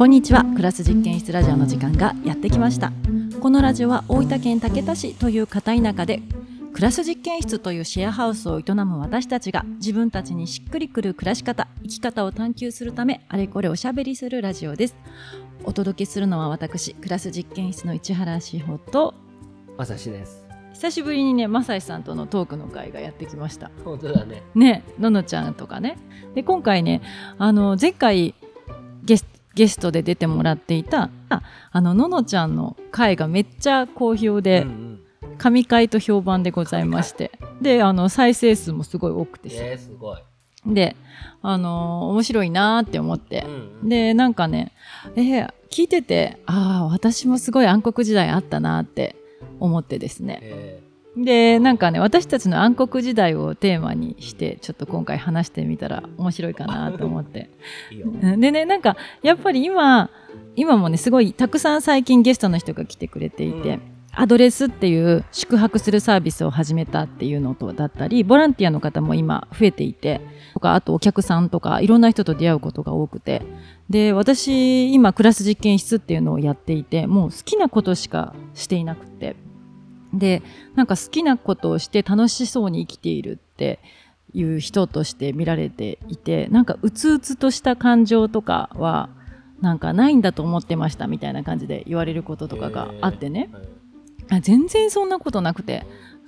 こんにちは。クラス実験室ラジオの時間がやってきました。このラジオは大分県竹田市という片田舎でクラス実験室というシェアハウスを営む私たちが自分たちにしっくりくる暮らし方生き方を探求するためあれこれおしゃべりするラジオです。お届けするのは私クラス実験室の市原志保とまさしです。久しぶりにねまさしさんとのトークの会がやってきました。本当だね。ねののちゃんとかね。で今回ねあの前回ゲストで出てもらっていたああのののちゃんの回がめっちゃ好評で、うんうん。神回と評判でございましてであの再生数もすごい多くてさ。えー、すごい、であのー面白いなーって思って。うん、うん、でなんかねえー聞いててああ私もすごい暗黒時代あったなーって思ってですね。えでなんかね私たちの暗黒時代をテーマにしてちょっと今回話してみたら面白いかなと思って。でねなんかやっぱり今今もねすごいたくさん最近ゲストの人が来てくれていて、うん。アドレスっていう宿泊するサービスを始めたっていうのとだったりボランティアの方も今増えていてとかあとお客さんとかいろんな人と出会うことが多くて。で私今クラス実験室っていうのをやっていてもう好きなことしかしていなくてでなんか好きなことをして楽しそうに生きているっていう人として見られていてなんかうつうつとした感情とかはなんかないんだと思ってましたみたいな感じで言われることとかがあってね、えーあ全然そんなことなくて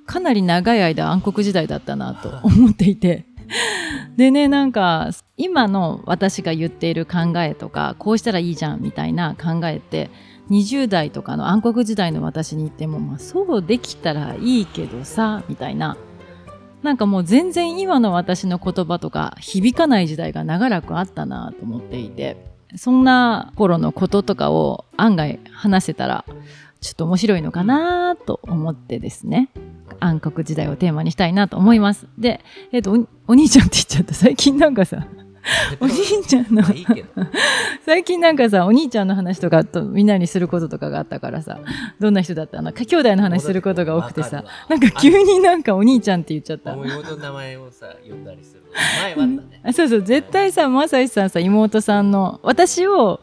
かなり長い間暗黒時代だったなと思っていて。でねなんか今の私が言っている考えとかこうしたらいいじゃんみたいな考えって20代とかの暗黒時代の私に言っても、まあ、そうできたらいいけどさみたいな。なんかもう全然今の私の言葉とか響かない時代が長らくあったなと思っていて。そんな頃のこととかを案外話せたらちょっと面白いのかなと思ってですね。暗黒時代をテーマにしたいなと思います。で、えっとお兄ちゃんって言っちゃった。最近なんかさ お兄ちゃんの。まあいいけど。最近なんかさお兄ちゃんの話とかとみんなにすることとかがあったからさどんな人だった？のか兄弟の話することが多くてさなんか急になんかお兄ちゃんって言っちゃった。もう妹の名前をさ呼んだりする前はあったね。あそうそう絶対さまさしさんさ妹さんの私を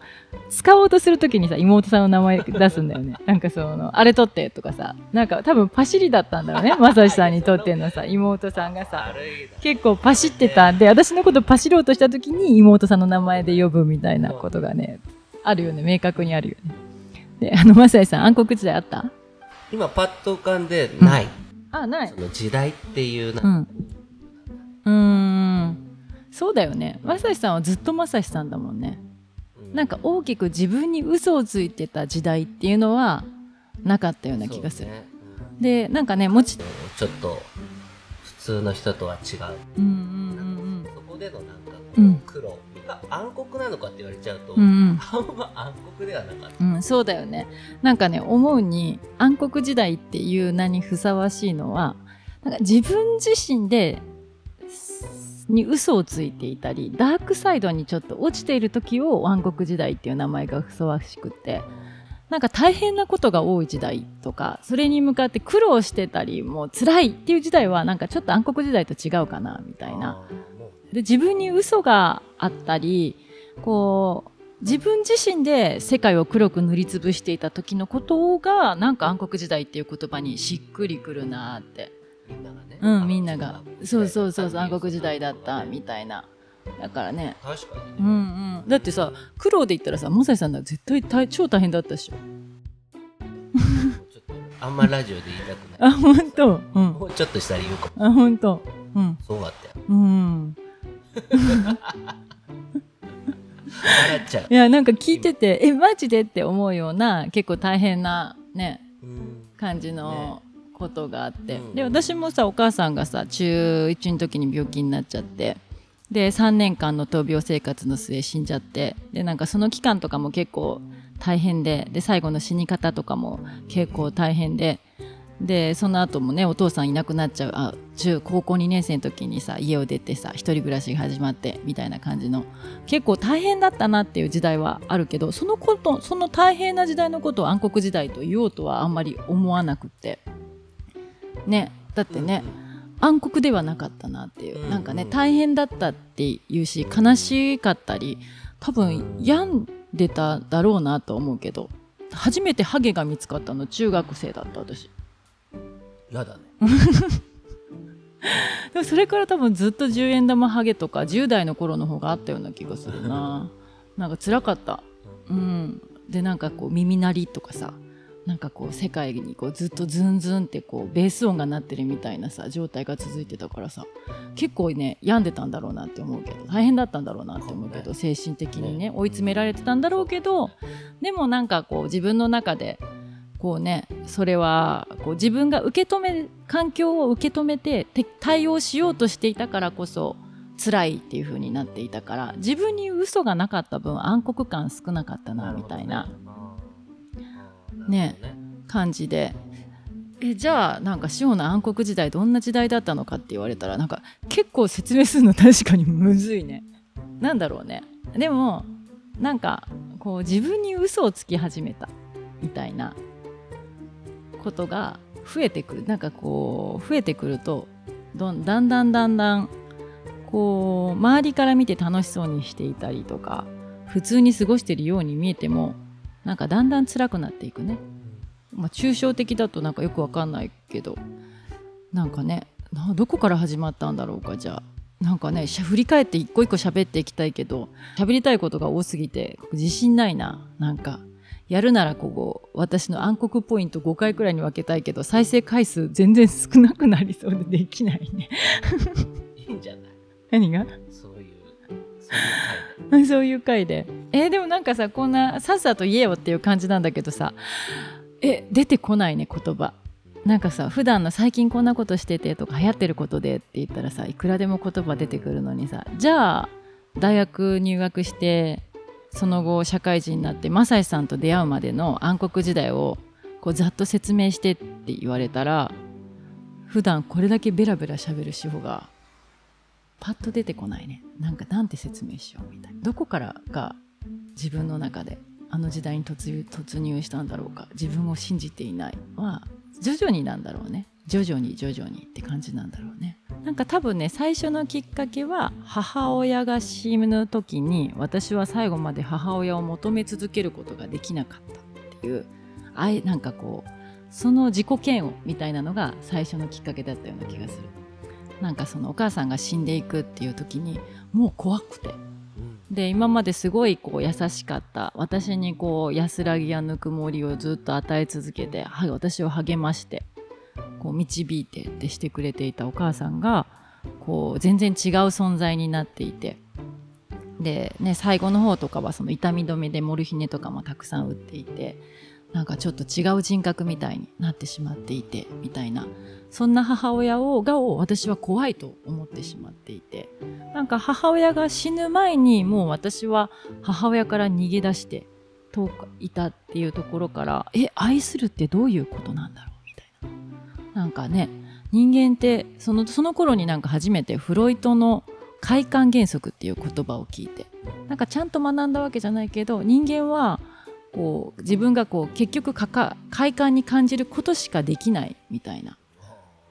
使おうとするときにさ妹さんの名前出すんだよね。なんかそのあれ取ってとかさ。なんか多分パシリだったんだろうね まさしさんにとってのさ妹さんがさ。結構パシってたんで私のことパシろうとしたときに妹さんの名前で呼ぶみたいなことがねあるよね。明確にあるよね。であのまさしさん暗黒時代あった？今パッと浮かんでない、あない。その時代っていうな、うんそうだよね。まさしさんはずっとまさしさんだもんね。うなんか大きく自分に嘘をついてた時代っていうのはなかったような気がする。でなんかねもちうんちょっと普通の人とは違う。うんうんそこでのなんかこううん。が暗黒なのかって言われちゃうと、うんうん。あんま暗黒ではなかった。うん、うん、そうだよね。なんかね思うに暗黒時代っていう名にふさわしいのはなんか自分自身でに嘘をついていたりダークサイドにちょっと落ちている時を暗黒時代っていう名前がふさわしくってなんか大変なことが多い時代とかそれに向かって苦労してたりもう辛いっていう時代はなんかちょっと暗黒時代と違うかなみたいな。で自分に嘘があったりこう自分自身で世界を黒く塗りつぶしていた時のことがなんか暗黒時代っていう言葉にしっくりくるなってうみんながねうんみんなが。そうそうそう暗黒時代だった確みたいな。だからね。かにうんうん。だってさ苦労で言ったらさモサイさんだ絶対大超大変だったでしょ。ちょっとあんまラジオで言いたくない。あ本当。うん。もうちょっとしたら言うかも。あ本当。うん。そうだったよ。うん。笑っちゃう。いやなんか聞いててえマジでって思うような結構大変なねうん。感じのことがあって、うん。で私もさお母さんがさ中1の時に病気になっちゃって。で3年間の闘病生活の末死んじゃって。でなんかその期間とかも結構大変で。で最後の死に方とかも結構大変で。でその後もねお父さんいなくなっちゃう。あ中高校2年生の時にさ家を出てさ一人暮らしが始まってみたいな感じの。結構大変だったなっていう時代はあるけどそのことその大変な時代のことを暗黒時代と言おうとはあんまり思わなくってねだってね、暗黒ではなかったなっていう、うん。なんかね大変だったっていうし悲しかったり多分病ん出ただろうなと思うけど初めてハゲが見つかったの中学生だった私。やだね。でもそれから多分ずっと10円玉ハゲとか10代の頃の方があったような気がするな。なんか辛かった。うん。でなんかこう耳鳴りとかさなんかこう世界にこうずっとズンズンってこうベース音が鳴ってるみたいなさ状態が続いてたからさ結構ね病んでたんだろうなって思うけど大変だったんだろうなって思うけど精神的にね追い詰められてたんだろうけどでもなんかこう自分の中でこうねそれはこう自分が受け止め環境を受け止めてて対応しようとしていたからこそ辛いっていう風になっていたから自分に嘘がなかった分暗黒感少なかったなみたいなね感じで。えじゃあなんか塩の暗黒時代どんな時代だったのかって言われたらなんか結構説明するの確かにむずいね。なんだろうね。でもなんかこう自分に嘘をつき始めたみたいなことが増えてくる。なんかこう増えてくるとどんだんだんだんだんこう周りから見て楽しそうにしていたりとか普通に過ごしてるように見えてもなんかだんだん辛くなっていくね。まあ、抽象的だとなんかよくわかんないけど。なんかねどこから始まったんだろうかじゃあ。なんかね振り返って一個一個喋っていきたいけど喋りたいことが多すぎて自信ないな。なんかやるならここ私の暗黒ポイント5回くらいに分けたいけど再生回数全然少なくなりそうでできないね。いいんじゃない？何が？そういうそういう そういう回で。えーでもなんかさこんなさっさと言えよっていう感じなんだけどさえ出てこないね言葉。なんかさ普段の最近こんなことしててとか流行ってることでって言ったらさいくらでも言葉出てくるのにさじゃあ大学入学してその後社会人になってマサイさんと出会うまでの暗黒時代をこうざっと説明してって言われたら普段これだけベラベラ喋る志保がパッと出てこないね。なんかなんて説明しようみたいな。どこからが自分の中であの時代に突入したんだろうか。自分を信じていない。は徐々になんだろうね。徐々に徐々にって感じなんだろうね。なんか多分ね最初のきっかけは母親が死ぬ時に私は最後まで母親を求め続けることができなかったっていうあいなんかこうその自己嫌悪みたいなのが最初のきっかけだったような気がする。なんかそのお母さんが死んでいくっていう時にもう怖くて。うん。で今まですごいこう優しかった。私にこう安らぎやぬくもりをずっと与え続けて、はい、私を励ましてこう導いてってしてくれていたお母さんがこう全然違う存在になっていて。で、ね、最後の方とかはその痛み止めでモルヒネとかもたくさん打っていてなんかちょっと違う人格みたいになってしまっていてみたいな。そんな母親をがを私は怖いと思ってしまっていて。なんか母親が死ぬ前にもう私は母親から逃げ出していたっていうところからえ愛するってどういうことなんだろうみたいな。なんかね人間ってそのその頃になんか初めてフロイトの快感原則っていう言葉を聞いてなんかちゃんと学んだわけじゃないけど人間はこう自分がこう結局かか快感に感じることしかできないみたいな。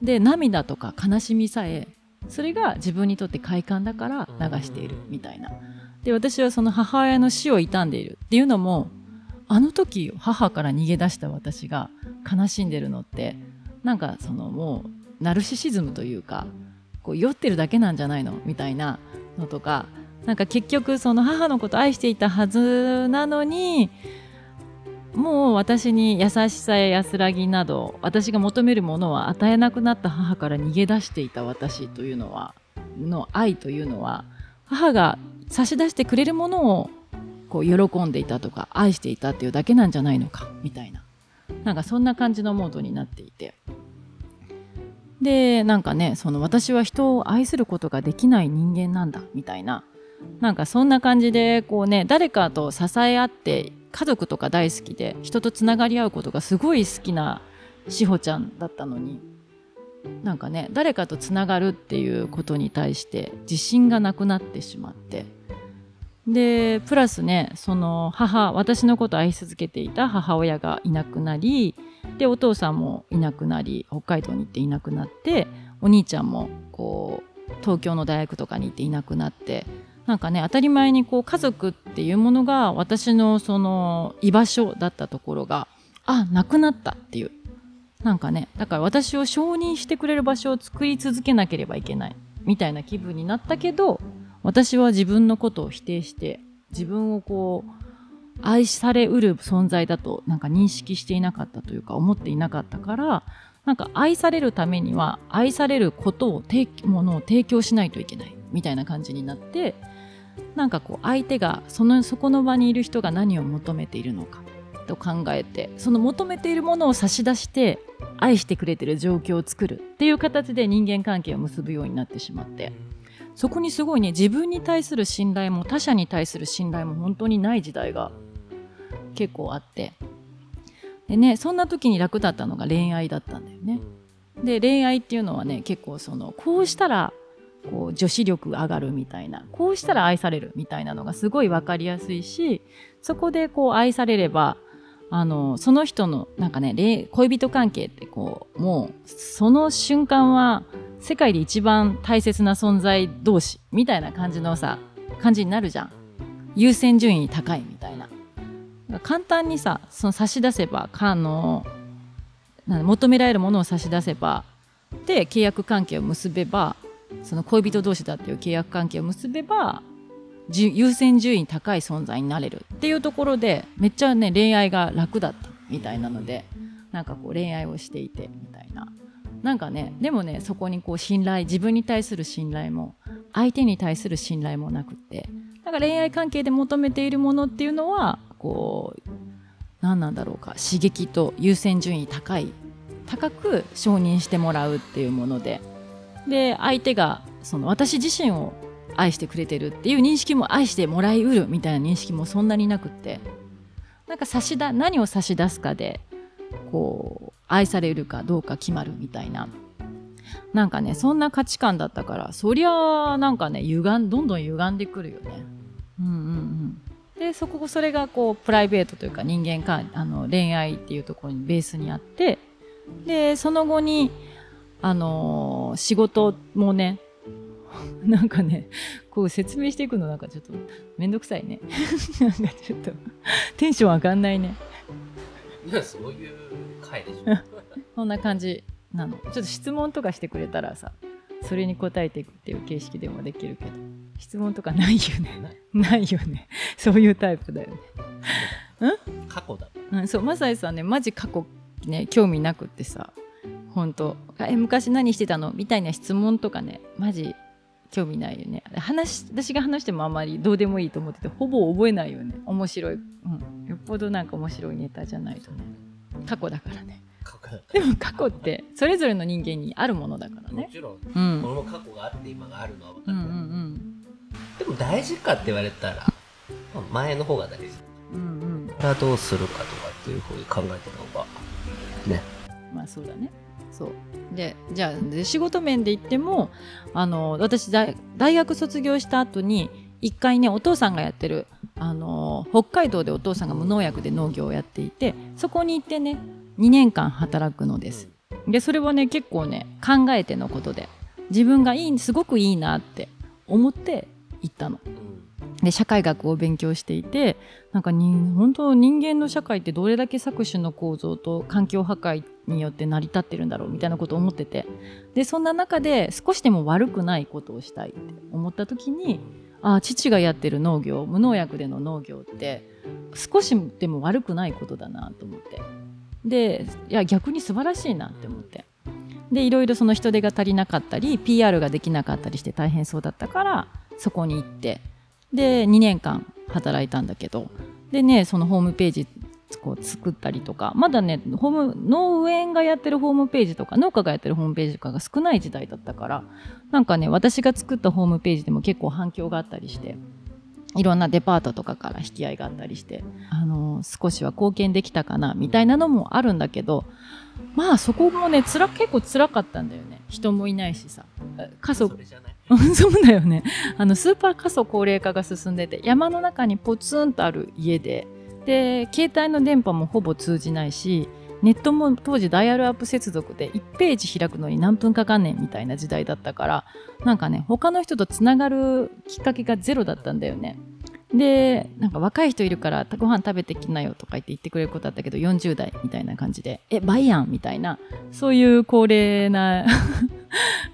で涙とか悲しみさえそれが自分にとって快感だから流しているみたいな。で私はその母親の死を悼んでいるっていうのもあの時母から逃げ出した私が悲しんでるのってなんかそのもうナルシシズムというかこう酔ってるだけなんじゃないのみたいなのとかなんか結局その母のこと愛していたはずなのにもう私に優しさや安らぎなど私が求めるものは与えなくなった母から逃げ出していた私というのはの愛というのは母が差し出してくれるものをこう喜んでいたとか愛していたっていうだけなんじゃないのかみたいな。なんかそんな感じのモードになっていて。でなんかねその私は人を愛することができない人間なんだみたいな。なんかそんな感じでこうね誰かと支え合って家族とか大好きで人とつながり合うことがすごい好きなしほちゃんだったのになんかね誰かとつながるっていうことに対して自信がなくなってしまって。でプラスねその母私のことを愛し続けていた母親がいなくなりでお父さんもいなくなり北海道に行っていなくなってお兄ちゃんもこう東京の大学とかに行っていなくなってなんかね当たり前にこう家族っていうものが私のその居場所だったところがあなくなったっていう。なんかねだから私を承認してくれる場所を作り続けなければいけないみたいな気分になったけど私は自分のことを否定して自分をこう愛されうる存在だとなんか認識していなかったというか思っていなかったからなんか愛されるためには愛されることをものを提供しないといけないみたいな感じになってなんかこう相手がそのそこの場にいる人が何を求めているのかと考えてその求めているものを差し出して愛してくれてる状況を作るっていう形で人間関係を結ぶようになってしまってそこにすごいね自分に対する信頼も他者に対する信頼も本当にない時代が結構あってでねそんな時に楽だったのが恋愛だったんだよね。で恋愛っていうのはね結構そのこうしたらこう女子力上がるみたいなこうしたら愛されるみたいなのがすごい分かりやすいしそこでこう愛されればあのその人のなんかね恋人関係ってこうもうその瞬間は世界で一番大切な存在同士みたいな感じのさ感じになるじゃん。優先順位高いみたいな。簡単にさその差し出せばあの求められるものを差し出せばで契約関係を結べばその恋人同士だっていう契約関係を結べば優先順位高い存在になれるっていうところでめっちゃね恋愛が楽だったみたいなのでなんかこう恋愛をしていてみたいな。なんかねでもねそこにこう信頼自分に対する信頼も相手に対する信頼もなくてなんか恋愛関係で求めているものっていうのはこう何なんだろうか刺激と優先順位高い高く承認してもらうっていうものでで相手がその私自身を愛してくれてるっていう認識も愛してもらいうるみたいな認識もそんなになくって。なんか差しだ何を差し出すかでこう愛されるかどうか決まるみたいな。なんかねそんな価値観だったからそりゃなんかね歪んどんどん歪んでくるよね。うんうんうん。でそこそれがこうプライベートというか人間かあの恋愛っていうところにベースにあってでその後にあのー、仕事もね なんかねこう説明していくのなんかちょっとめんどくさいね。なんかちょっとテンション上がんないね。いやそういう回でしょ。そんな感じなの。ちょっと質問とかしてくれたらさそれに答えていくっていう形式でもできるけど質問とかないよね。ない。よね。そういうタイプだよね。ん過去だ、うん、そうマサイさんねマジ過去ね興味なくってさ本当。え昔何してたのみたいな質問とかねマジ興味ないよね。話私が話してもあんまりどうでもいいと思っててほぼ覚えないよね。面白い、うん、よっぽどなんか面白いネタじゃないとね。過去だからね。でも過去ってそれぞれの人間にあるものだからね。もちろん、うん、この過去があって今があるのは分かる、うんうんうん、でも大事かって言われたら前の方が大事、うんうん、これはどうするかとかっていうふうに考えてる方がね。まあそうだねそうでじゃあ仕事面で言ってもあの私大学卒業した後に一回ねお父さんがやってるあの北海道でお父さんが無農薬で農業をやっていてそこに行ってね2年間働くのです。でそれはね結構ね考えてのことで自分がいいすごくいいなって思って行ったの。で社会学を勉強していてなんかに本当人間の社会ってどれだけ搾取の構造と環境破壊によって成り立ってるんだろうみたいなことを思っててでそんな中で少しでも悪くないことをしたいって思った時にあ父がやってる農業無農薬での農業って少しでも悪くないことだなと思って。でいや逆に素晴らしいなって思って。でいろいろその人手が足りなかったり PR ができなかったりして大変そうだったからそこに行ってで2年間働いたんだけどでねそのホームページこう作ったりとかまだねホーム農園がやってるホームページとか農家がやってるホームページとかが少ない時代だったからなんかね私が作ったホームページでも結構反響があったりしていろんなデパートとかから引き合いがあったりしてあの少しは貢献できたかなみたいなのもあるんだけどまあそこもねつら結構辛かったんだよね。人もいないしさ。過疎そ そうだよねあのスーパー過疎高齢化が進んでて山の中にポツンとある家でで携帯の電波もほぼ通じないしネットも当時ダイヤルアップ接続で1ページ開くのに何分かかんねんみたいな時代だったからなんかね他の人とつながるきっかけがゼロだったんだよね。でなんか若い人いるからご飯食べてきなよとか言って言ってくれることだったけど40代みたいな感じでえバイアンみたいなそういう高齢な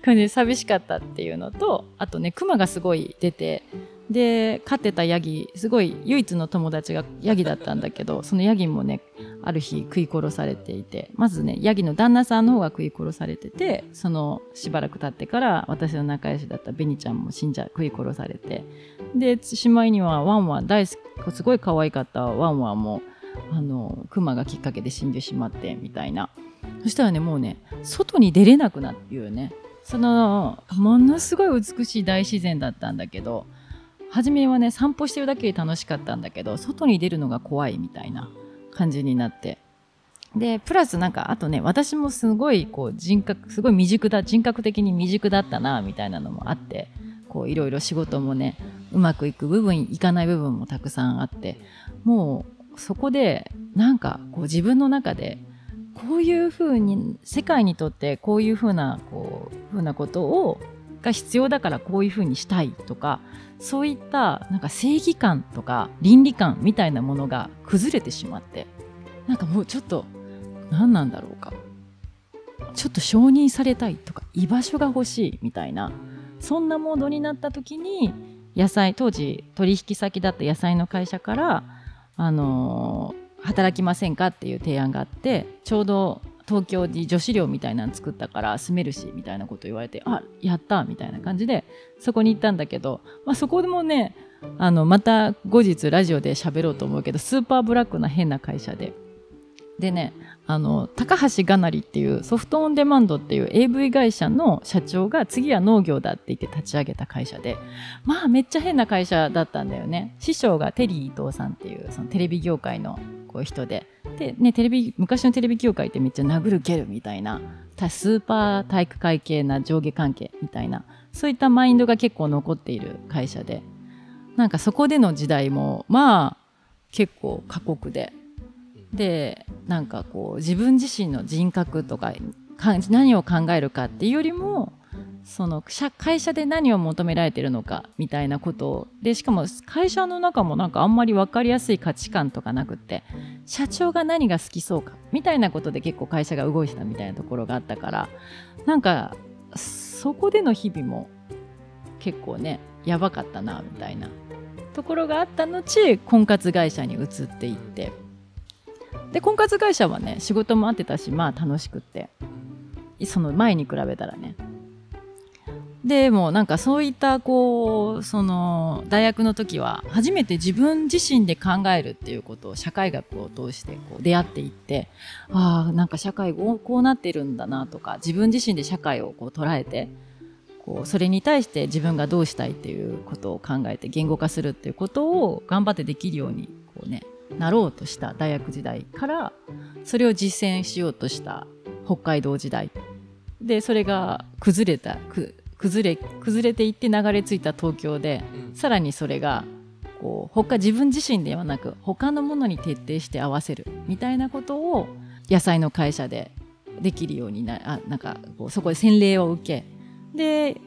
感じで寂しかったっていうのとあとねクマがすごい出てで飼ってたヤギすごい唯一の友達がヤギだったんだけどそのヤギもねある日食い殺されていてまずねヤギの旦那さんの方が食い殺されててそのしばらく経ってから私の仲良しだったベニちゃんも死んじゃ食い殺されて。でしまいにはワンワン大好きすごい可愛かったワンワンもあのクマがきっかけで死んでしまってみたいな。そしたらねもうね外に出れなくなっていうねそのものすごい美しい大自然だったんだけど初めはね散歩してるだけで楽しかったんだけど外に出るのが怖いみたいな感じになって。でプラスなんかあとね私もすごいこう人格すごい未熟だ人格的に未熟だったなみたいなのもあってこういろいろ仕事もねうまくいく部分いかない部分もたくさんあってもうそこでなんかこう自分の中でこういうふうに世界にとってこういうふうなこうふうなことをが必要だからこういうふうにしたいとかそういったなんか正義感とか倫理観みたいなものが崩れてしまってなんかもうちょっと何なんだろうか。ちょっと承認されたいとか居場所が欲しいみたいなそんなモードになった時に野菜当時取引先だった野菜の会社からあのー、働きませんかっていう提案があってちょうど東京に女子寮みたいなの作ったから住めるしみたいなこと言われてあやったみたいな感じでそこに行ったんだけど、まあ、そこでもねあのまた後日ラジオで喋ろうと思うけどスーパーブラックな変な会社で。でねあの高橋がなりっていうソフトオンデマンドっていう AV 会社の社長が次は農業だって言って立ち上げた会社でまあめっちゃ変な会社だったんだよね。師匠がテリー伊藤さんっていうそのテレビ業界のこう人で。で、ね、テレビ昔のテレビ業界ってめっちゃ殴る蹴るみたいな。スーパー体育会系な上下関係みたいな。そういったマインドが結構残っている会社で。なんかそこでの時代もまあ結構過酷で。でなんかこう自分自身の人格とか何を考えるかっていうよりもその会社で何を求められてるのかみたいなことでしかも会社の中もなんかあんまり分かりやすい価値観とかなくって社長が何が好きそうかみたいなことで結構会社が動いてたみたいなところがあったからなんかそこでの日々も結構ねやばかったなみたいなところがあった後婚活会社に移っていって。で婚活会社はね仕事もあってたしまあ楽しくって。その前に比べたらね。でもなんかそういったこうその大学の時は初めて自分自身で考えるっていうことを社会学を通してこう出会っていってああなんか社会こうなってるんだなとか自分自身で社会をこう捉えてこうそれに対して自分がどうしたいっていうことを考えて言語化するっていうことを頑張ってできるようにこうねなろうとした大学時代からそれを実践しようとした北海道時代。でそれが崩れた崩れ崩れていって流れ着いた東京で、うん、さらにそれがこう他自分自身ではなく他のものに徹底して合わせるみたいなことを野菜の会社でできるようになあなんかこうそこで洗礼を受けで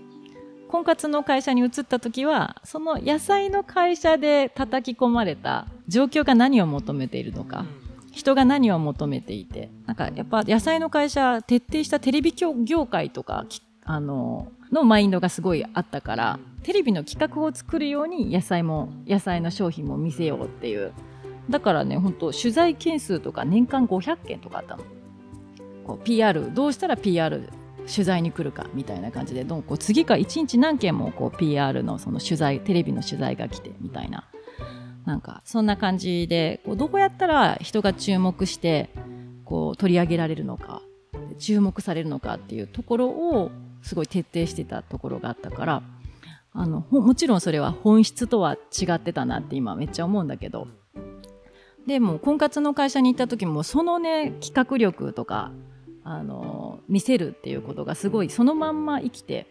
婚活の会社に移った時はその野菜の会社で叩き込まれた状況が何を求めているのか、人が何を求めていてなんかやっぱ野菜の会社徹底したテレビ業界とかあののマインドがすごいあったからテレビの企画を作るように野菜も野菜の商品も見せようっていう。だからね本当取材件数とか年間500件とかあったの。こう PR どうしたら PR 取材に来るかみたいな感じでどうこう次から1日何件もこう PR のその取材テレビの取材が来てみたいな。なんかそんな感じでこうどうやったら人が注目してこう取り上げられるのか注目されるのかっていうところをすごい徹底してたところがあったからあのもちろんそれは本質とは違ってたなって今めっちゃ思うんだけど。でも婚活の会社に行った時もそのね企画力とかあの見せるっていうことがすごいそのまんま生きて、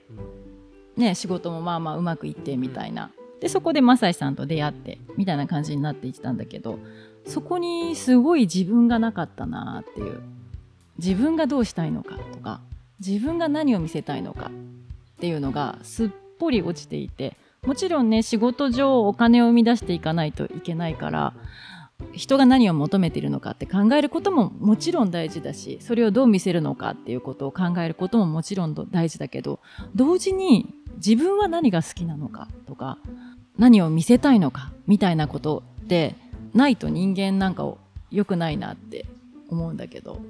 ね、仕事もまあまあうまくいってみたいな。でそこで正井さんと出会ってみたいな感じになっていったんだけどそこにすごい自分がなかったなっていう。自分がどうしたいのかとか自分が何を見せたいのかっていうのがすっぽり落ちていてもちろんね仕事上お金を生み出していかないといけないから人が何を求めているのかって考えることももちろん大事だしそれをどう見せるのかっていうことを考えることももちろん大事だけど同時に自分は何が好きなのかとか何を見せたいのかみたいなことってないと人間なんかを良くないなって思うんだけど。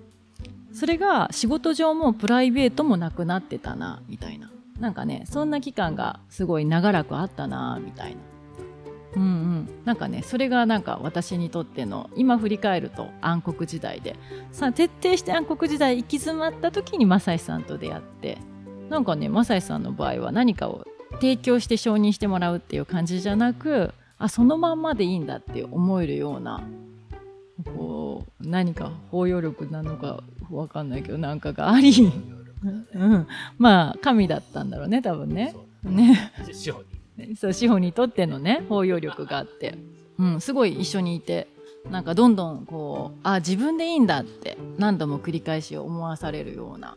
それが仕事上もプライベートもなくなってたなみたいな。なんかねそんな期間がすごい長らくあったなみたいな。うんうん。なんかねそれがなんか私にとっての今振り返ると暗黒時代で。さ徹底して暗黒時代行き詰まった時に正井さんと出会って。なんかね正井さんの場合は何かを提供して承認してもらうっていう感じじゃなくあそのまんまでいいんだって思えるようなこう何か包容力なのか分かんないけどなんかがあり、うん、まあ神だったんだろうね多分ね。ね。そう志保にとってのね包容力があって、うん、すごい一緒にいてなんかどんどんこうあ自分でいいんだって何度も繰り返し思わされるような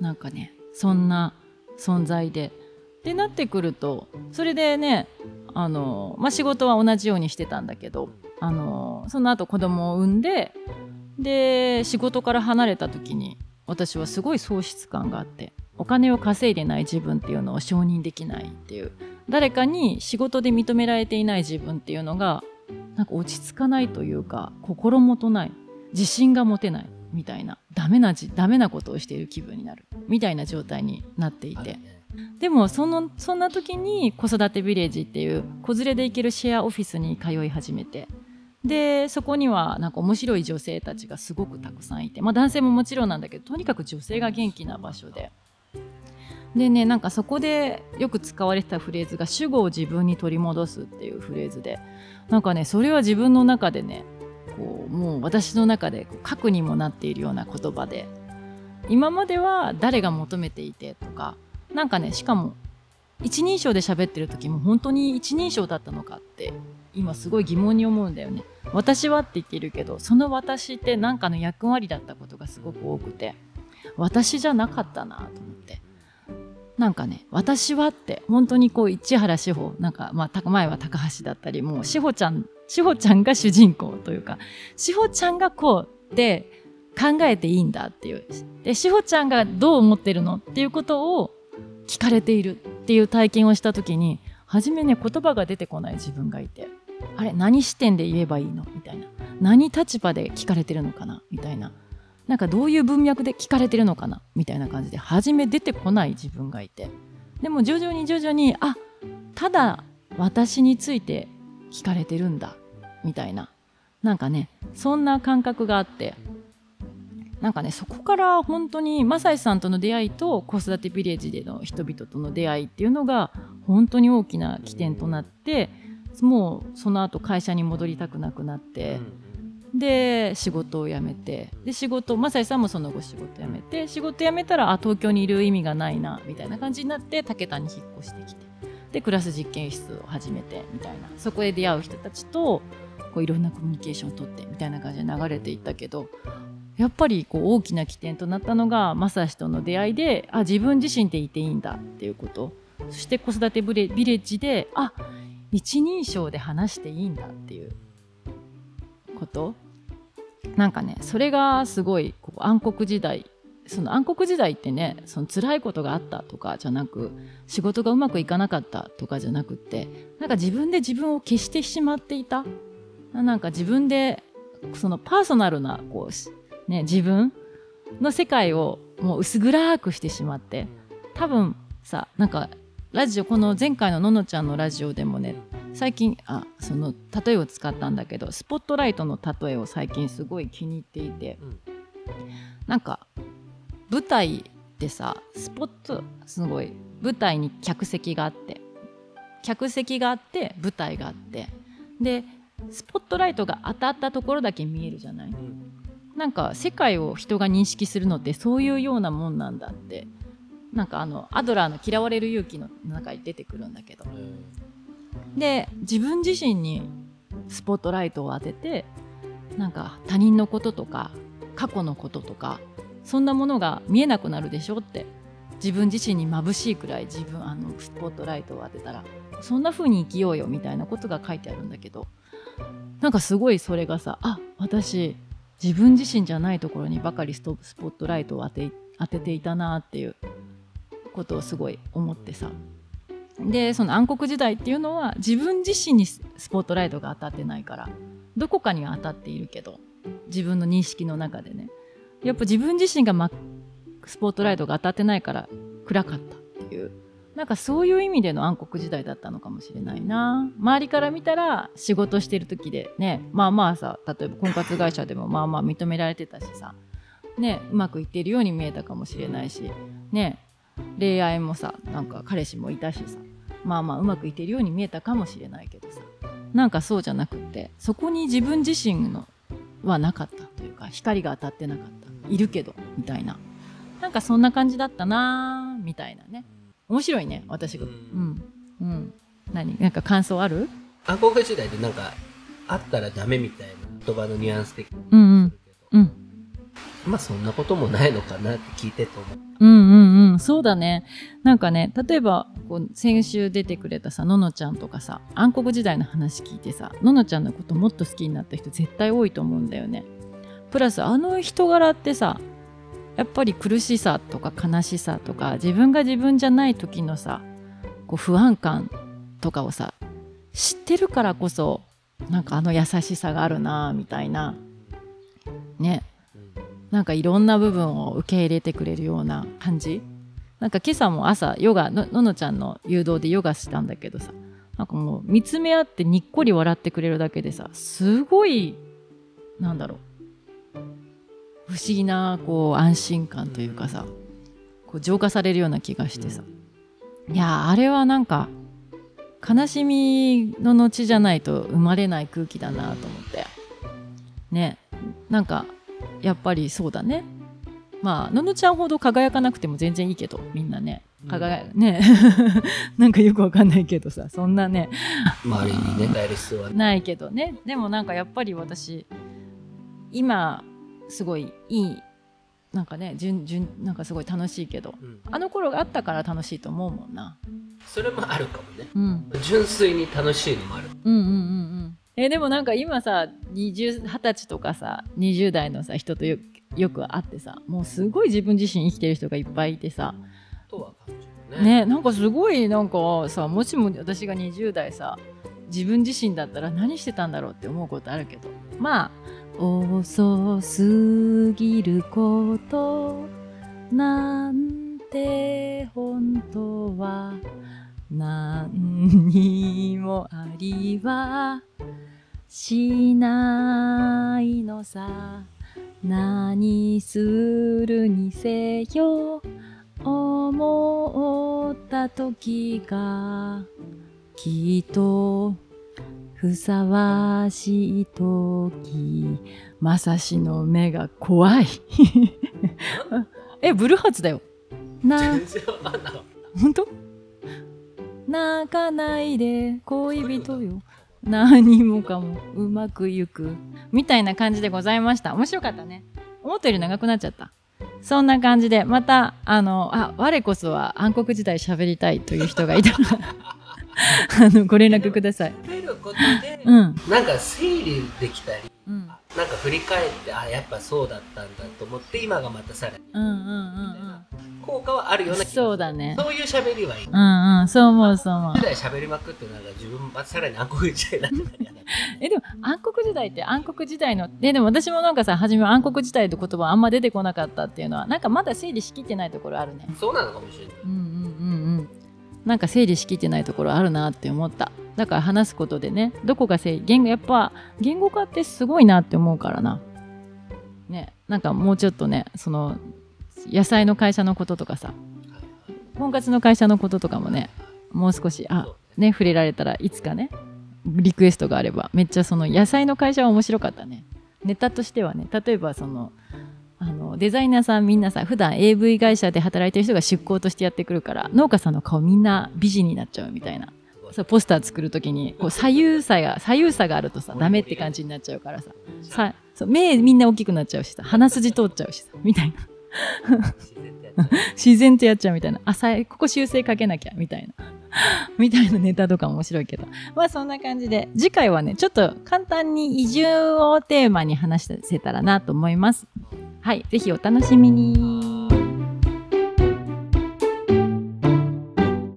なんかねそんな存在で。ってなってくるとそれでねあの、まあ、仕事は同じようにしてたんだけどあのその後子供を産んでで仕事から離れた時に私はすごい喪失感があってお金を稼いでない自分っていうのを承認できないっていう誰かに仕事で認められていない自分っていうのがなんか落ち着かないというか心もとない自信が持てないみたいなダメなダメなことをしている気分になるみたいな状態になっていて。でもそのそんな時に子育てビレッジっていう子連れで行けるシェアオフィスに通い始めてでそこにはなんか面白い女性たちがすごくたくさんいて、まあ、男性ももちろんなんだけどとにかく女性が元気な場所で。でねなんかそこでよく使われてたフレーズが主語を自分に取り戻すっていうフレーズでなんかねそれは自分の中でねこうもう私の中で核にもなっているような言葉で今までは誰が求めていてとかなんかねしかも一人称で喋ってる時も本当に一人称だったのかって今すごい疑問に思うんだよね。私はって言ってるけどその私って何かの役割だったことがすごく多くて私じゃなかったなと思って。なんかね私はって本当にこう市原志保なんか、まあ、前は高橋だったりもう志保ちゃん志保ちゃんが主人公というか志保ちゃんがこうで考えていいんだっていう。で志保ちゃんがどう思ってるのっていうことを聞かれているっていう体験をした時に初めね言葉が出てこない自分がいて。あれ何視点で言えばいいの？みたいな。何立場で聞かれてるのかな？みたいな。なんかどういう文脈で聞かれてるのかな？みたいな感じで初め出てこない自分がいて。でも徐々に徐々にあただ私について聞かれてるんだ。みたいな。なんかねそんな感覚があって。なんかねそこから本当にマサイさんとの出会いと子育てビレッジでの人々との出会いっていうのが本当に大きな起点となってもうその後会社に戻りたくなくなって、で仕事を辞めてで仕事マサイさんもその後仕事辞めて仕事辞めたらあ東京にいる意味がないなみたいな感じになって武田に引っ越してきてでクラス実験室を始めてみたいな。そこで出会う人たちとこういろんなコミュニケーションをとってみたいな感じで流れていったけどやっぱりこう大きな起点となったのが正志との出会いであ自分自身でいていいんだっていうこと。そして子育てビレッジであ一人称で話していいんだっていうこと？なんかねそれがすごいこう暗黒時代その暗黒時代ってねその辛いことがあったとかじゃなく仕事がうまくいかなかったとかじゃなくってなんか自分で自分を消してしまっていた。なんか自分でそのパーソナルなこう、ね、自分の世界をもう薄暗くしてしまって多分さなんかラジオこの前回のののちゃんのラジオでもね最近あその例えを使ったんだけどスポットライトの例えを最近すごい気に入っていて、うん、なんか舞台ってさスポットすごい舞台に客席があって客席があって舞台があってでスポットライトが当たったところだけ見えるじゃない、うん、なんか世界を人が認識するのってそういうようなもんなんだってなんかあのアドラーの「嫌われる勇気」の中に出てくるんだけど、うん、で自分自身にスポットライトを当ててなんか他人のこととか過去のこととかそんなものが見えなくなるでしょって自分自身に眩しいくらい自分あのスポットライトを当てたらそんな風に生きようよみたいなことが書いてあるんだけどなんかすごいそれがさあ私自分自身じゃないところにばかりスポットライトを当て当てていたなっていうことをすごい思ってさ。でその暗黒時代っていうのは自分自身にスポットライトが当たってないからどこかには当たっているけど自分の認識の中でね。やっぱ自分自身が、ま、スポットライトが当たってないから暗かったっていう。なんかそういう意味での暗黒時代だったのかもしれないな。周りから見たら仕事してる時でねまあまあさ例えば婚活会社でもまあまあ認められてたしさねうまくいっているように見えたかもしれないしね恋愛もさなんか彼氏もいたしさまあまあうまくいってるように見えたかもしれないけどさなんかそうじゃなくってそこに自分自身のはなかったというか光が当たってなかった。いるけどみたいな。なんかそんな感じだったなみたいなね。面白いね私が。うん。うん。何？なんか感想ある？暗黒時代でなんかあったらダメみたいな言葉のニュアンス的に。うんうん。うん。まあそんなこともないのかなって聞いてと思う。うんうんうん、そうだね。なんかね、例えば、こう先週出てくれたさ、ののちゃんとかさ、暗黒時代の話聞いてさ、ののちゃんのこともっと好きになった人絶対多いと思うんだよね。プラス、あの人柄ってさ、やっぱり苦しさとか悲しさとか、自分が自分じゃない時のさ、こう不安感とかをさ、知ってるからこそ、なんかあの優しさがあるなみたいな。ね。なんかいろんな部分を受け入れてくれるような感じなんか今朝も朝ヨガのののちゃんの誘導でヨガしたんだけどさなんかもう見つめ合ってにっこり笑ってくれるだけでさすごいなんだろう不思議なこう安心感というかさこう浄化されるような気がしてさ。いやあれはなんか悲しみの後じゃないと生まれない空気だなと思って。ね。なんかやっぱりそうだねまあののちゃんほど輝かなくても全然いいけどみんなね。輝くね。なんかよくわかんないけどさそんなね。周りにね耐える必要はないけどね。でもなんかやっぱり私今すごいいいなんかねじゅんじゅんなんかすごい楽しいけど、うん、あの頃があったから楽しいと思うもんな。それもあるかもね、うん、純粋に楽しいのもある。うんうんうんうん。えでもなんか今さ20歳とかさ20代のさ人とよよく会ってさもうすごい自分自身生きてる人がいっぱいいてさ。とは感じるね。ねなんかすごいなんかさもしも私が20代さ自分自身だったら何してたんだろうって思うことあるけど。まあ遅すぎることなんて本当は何にもありはしないのさ何するにせよ思った時がきっとふさわしい時まさしの目が怖い。えブルーハーツだよ。な本当？泣かないで恋人よ何もかもうまくいくみたいな感じでございました。面白かったね。思ったより長くなっちゃった。そんな感じでまたあのあ我こそは暗黒時代喋りたいという人がいたら あのご連絡ください。ることで、うん、なんか整理できたり、うん、なんか振り返ってあやっぱそうだったんだと思って今がまたさらに、うんうんうんうん効果はあるようなそうだね。そういう喋りはいい。うんうんそう思うそう思う。時代喋りまくってなんか自分まさらに暗黒時代になってたえでも暗黒時代って暗黒時代のででも私もなんかさ初め暗黒時代って言葉あんま出てこなかったっていうのはなんかまだ整理しきってないところあるね。そうなのかもしれない。うんうんうん。うんなんか整理しきってないところあるなって思った。だから話すことでねどこが整理言語やっぱ言語化ってすごいなって思うからな。ねなんかもうちょっとねその野菜の会社のこととかさ婚活の会社のこととかもねもう少しあね触れられたらいつかねリクエストがあればめっちゃその野菜の会社は面白かったね。ネタとしてはね例えばそのあのデザイナーさんみんなさ普段 AV 会社で働いてる人が出向としてやってくるから農家さんの顔みんな美人になっちゃうみたいな。そうポスター作る時にこう左右差が左右差があるとさダメって感じになっちゃうからさ。さそう目みんな大きくなっちゃうしさ鼻筋通っちゃうしさみたいな。自然とやっちゃうみたいな。あ、さここ修正かけなきゃ、みたいな。みたいなネタとか面白いけど。まあそんな感じで、次回はね、ちょっと簡単に移住をテーマに話せたらなと思います。はい、ぜひお楽しみに。